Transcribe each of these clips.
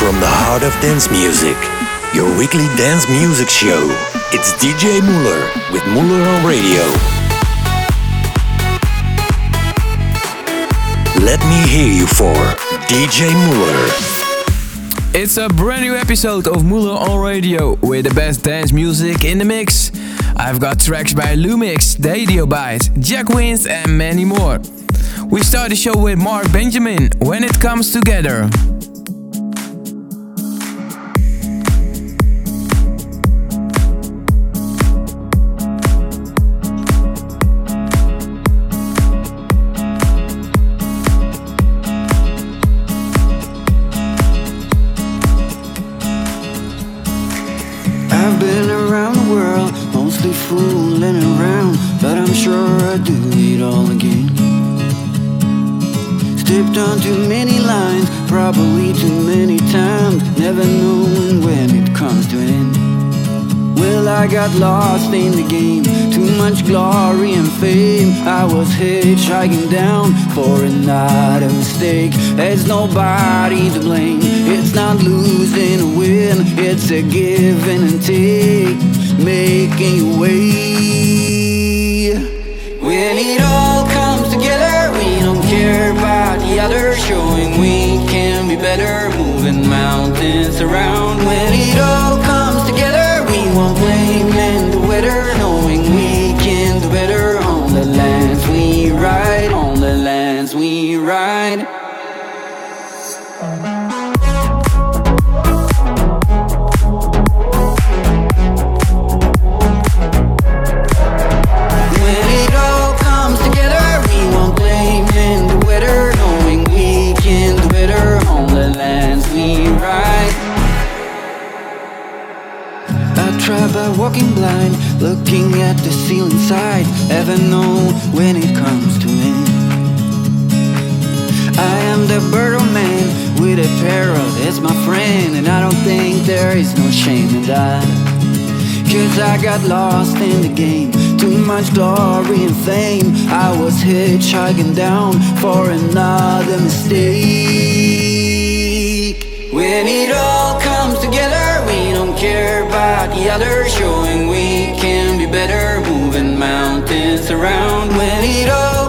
From the heart of dance music, your weekly dance music show. It's DJ MauLr with MauLr on Radio. Let me hear you for DJ MauLr. It's a brand new episode of MauLr on Radio with the best dance music in the mix. I've got tracks by LUM!X, Radio Byte, Jack Wins, and many more. We start the show with Marc Benjamin, When It Comes Together. Probably too many times, never knowing when it comes to end. Well, I got lost in the game, too much glory and fame. I was hitchhiking down for another mistake. There's nobody to blame. It's not losing or win, it's a give and take, making your way. When it all comes together, we don't care about the others, showing we can be better moving mountains around. When it all comes together we won't blame side. Ever know when it comes to me? I am the bird man with a parrot as my friend, and I don't think there is no shame in that. Cause I got lost in the game, too much glory and fame. I was hitchhiking down for another mistake. When it all comes together, we don't care about the others, showing we around. When it all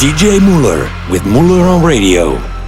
DJ MauLr with MauLr on Radio.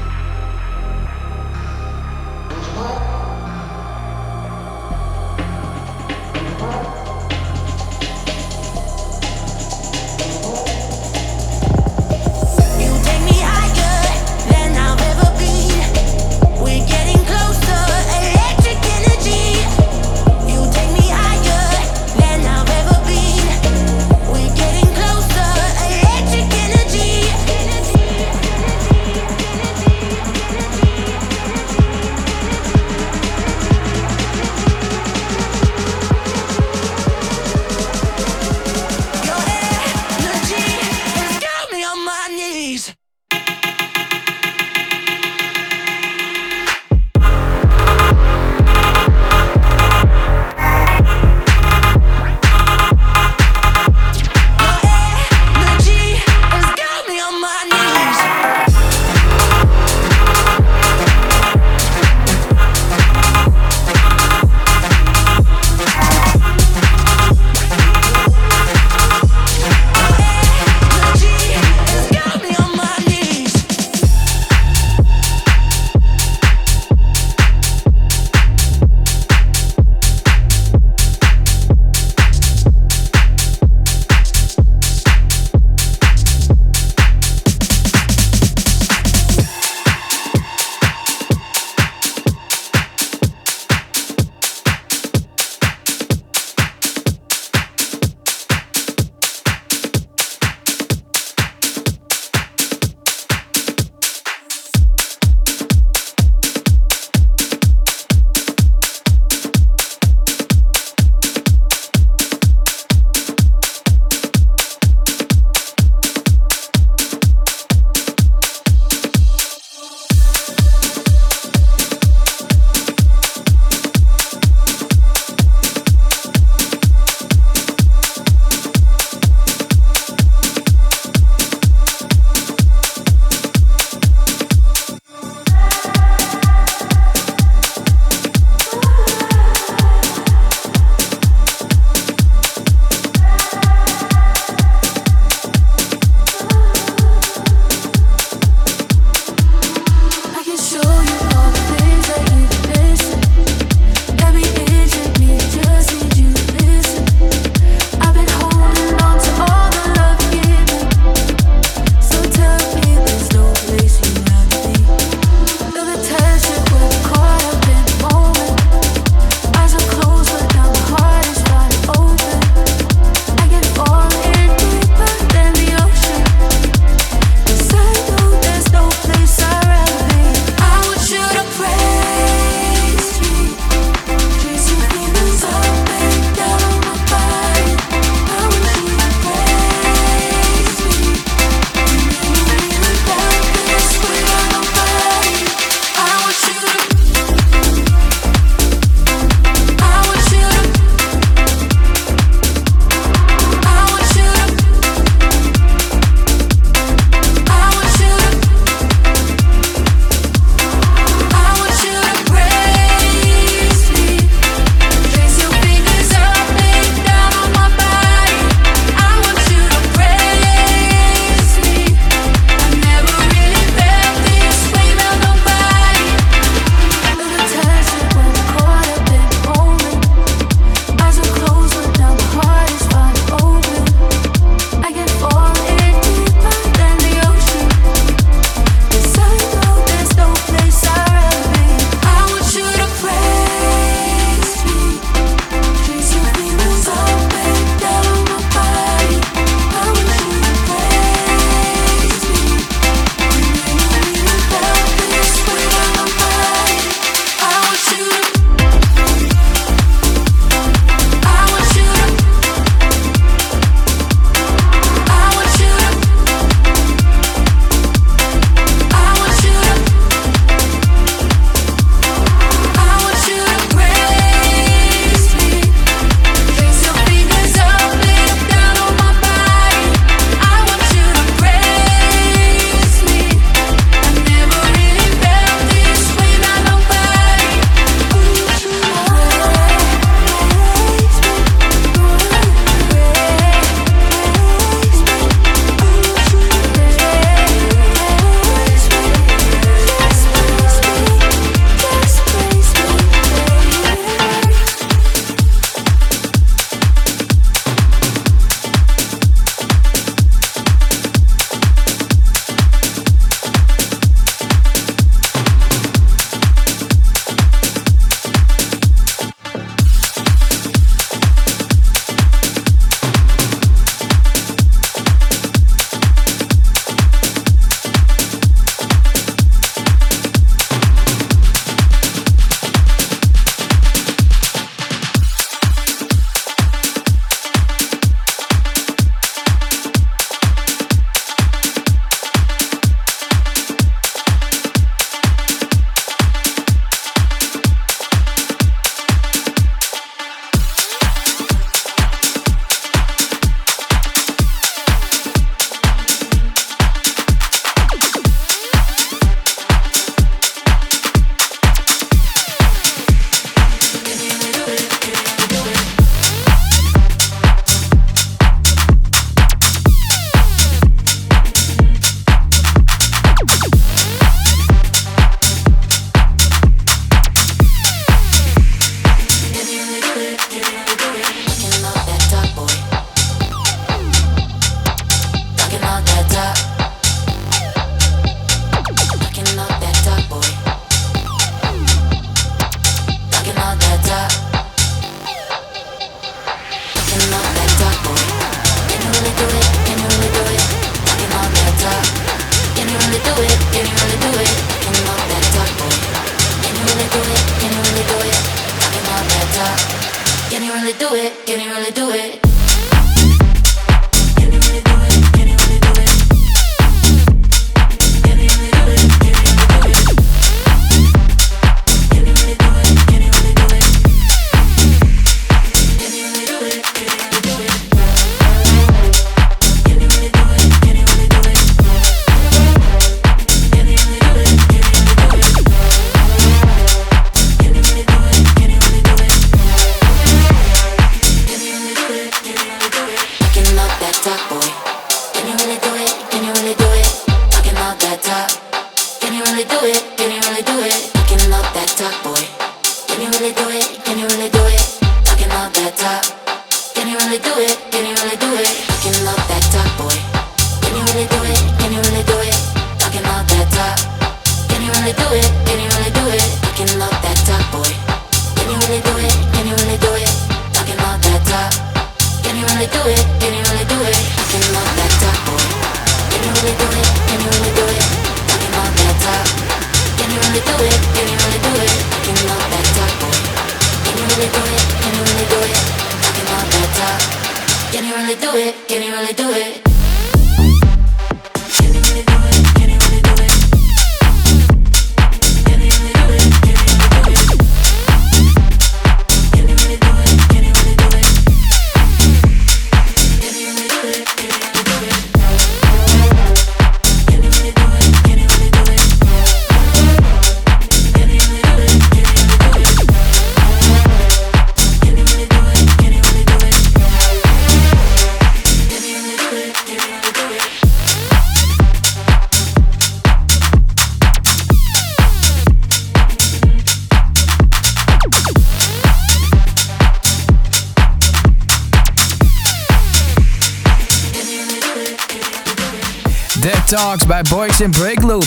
Boix & Breakloop.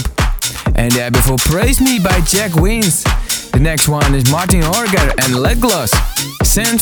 And there before Praise Me by Jack Wins. The next one is Marten Hørger and LittGloss. Sent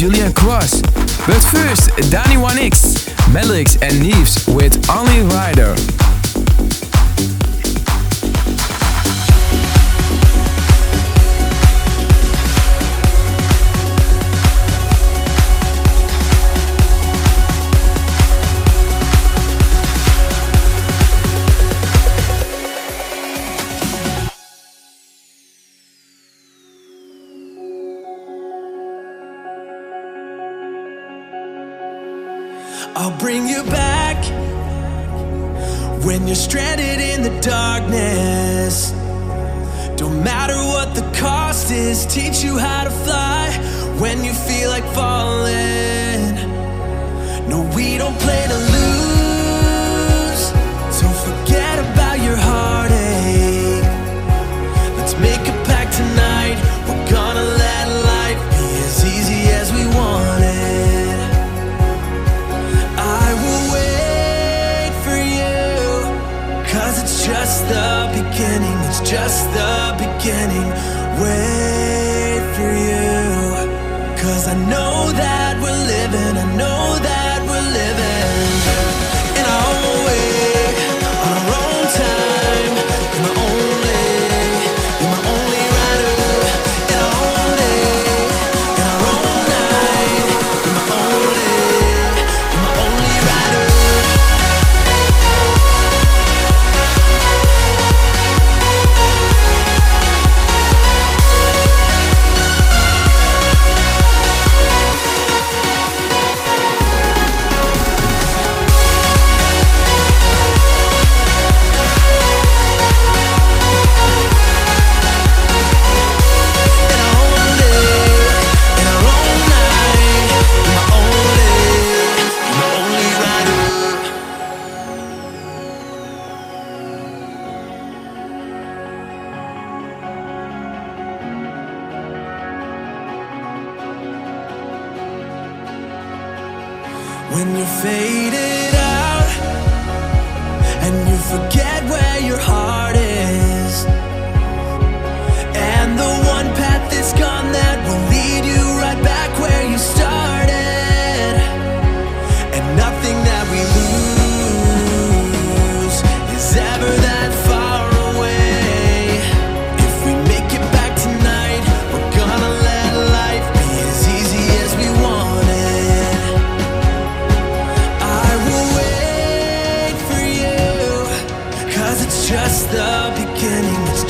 Julian Cross. But first, Danny 1X, MagLix and NEEVS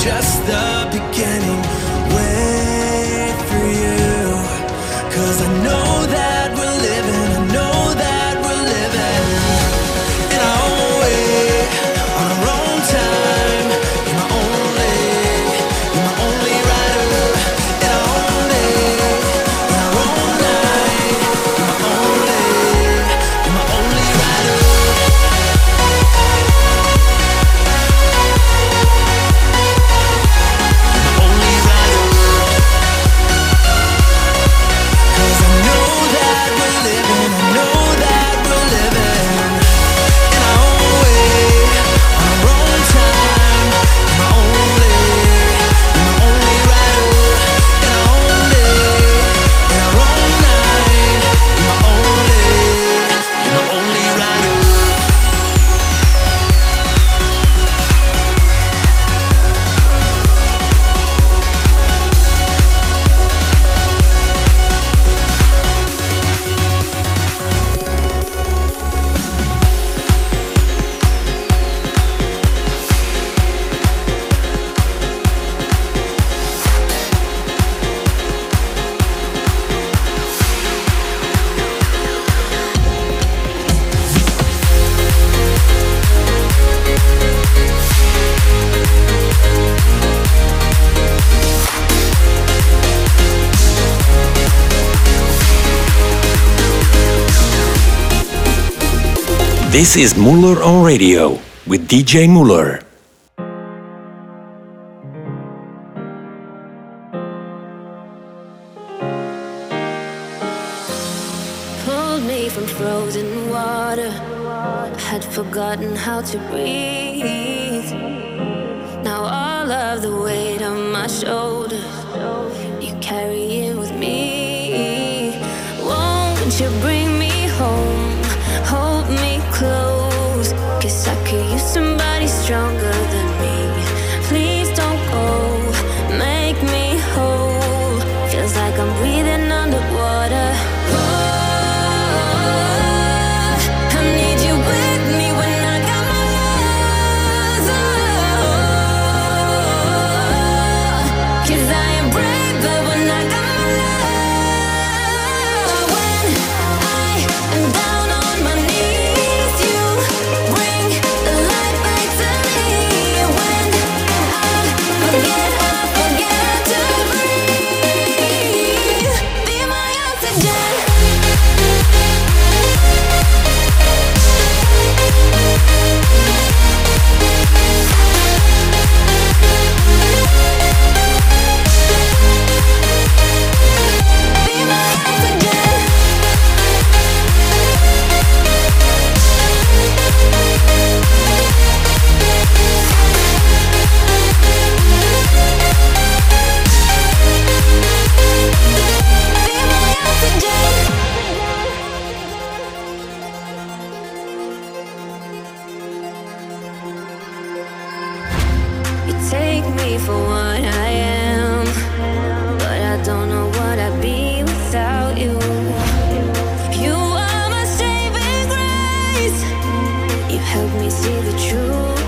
know that This is MauLr on Radio with DJ MauLr. Pulled me from frozen water. Had forgotten how to breathe. Now all of the weight on my shoulders, you carry it with me. Won't you breathe? help me see the truth.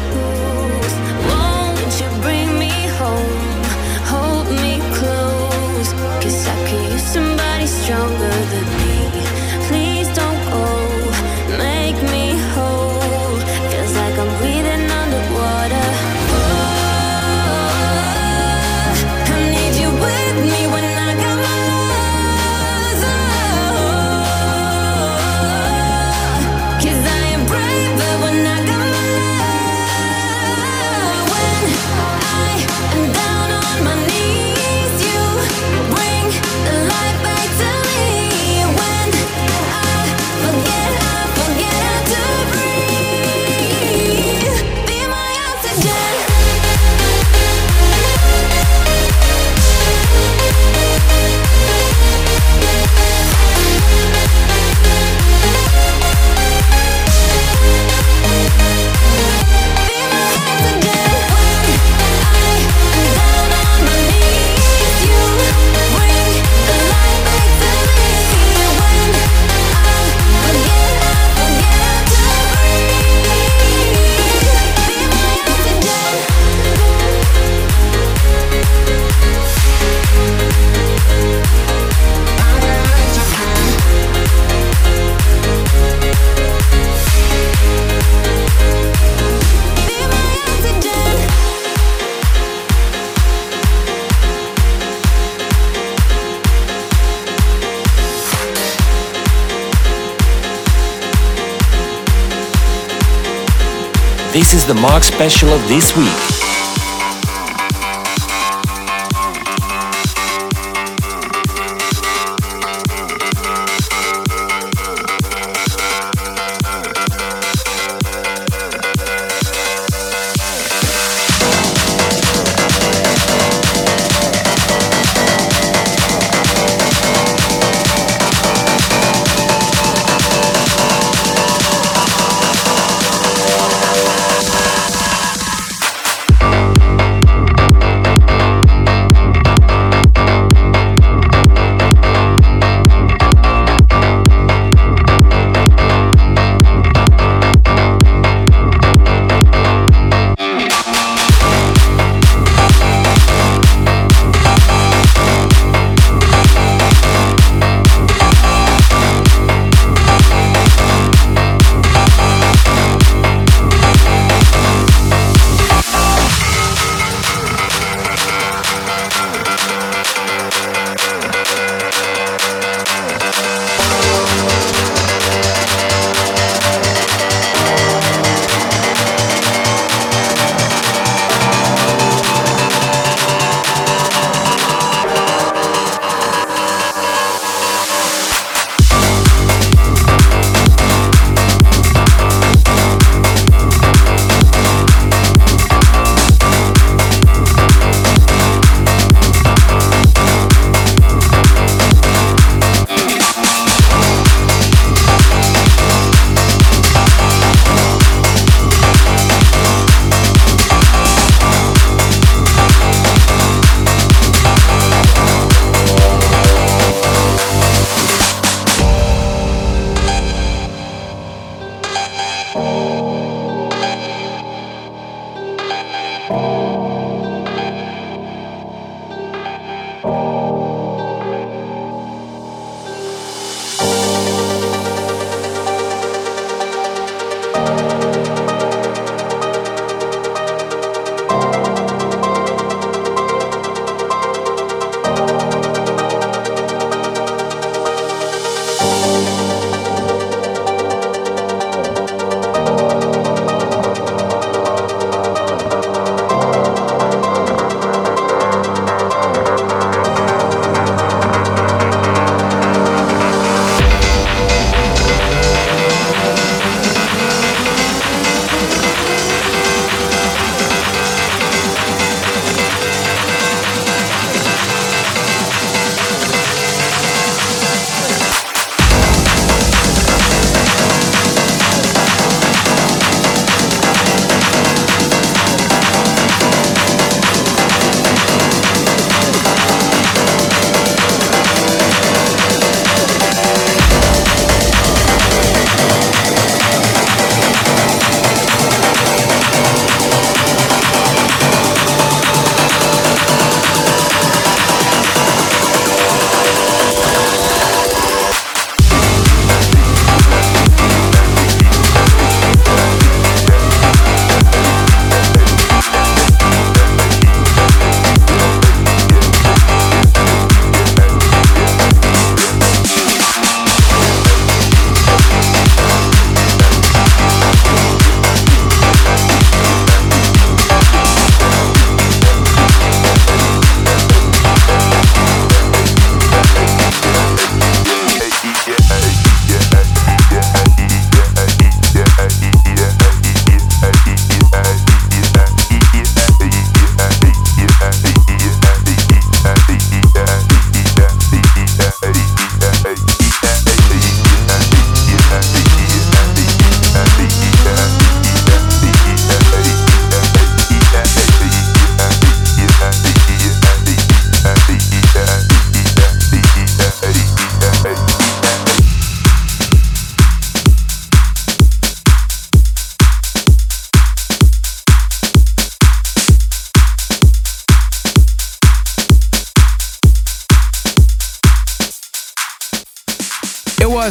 is the Mark Special of this week.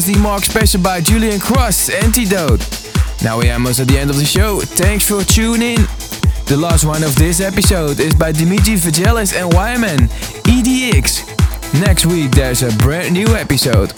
Was the Mark Special by Julian Cross, Antidote. Now we are almost at the end of the show. Thanks for tuning in. The last one of this episode is by Dimitri Vangelis and Wyman, IDX. Next week there's a brand new episode.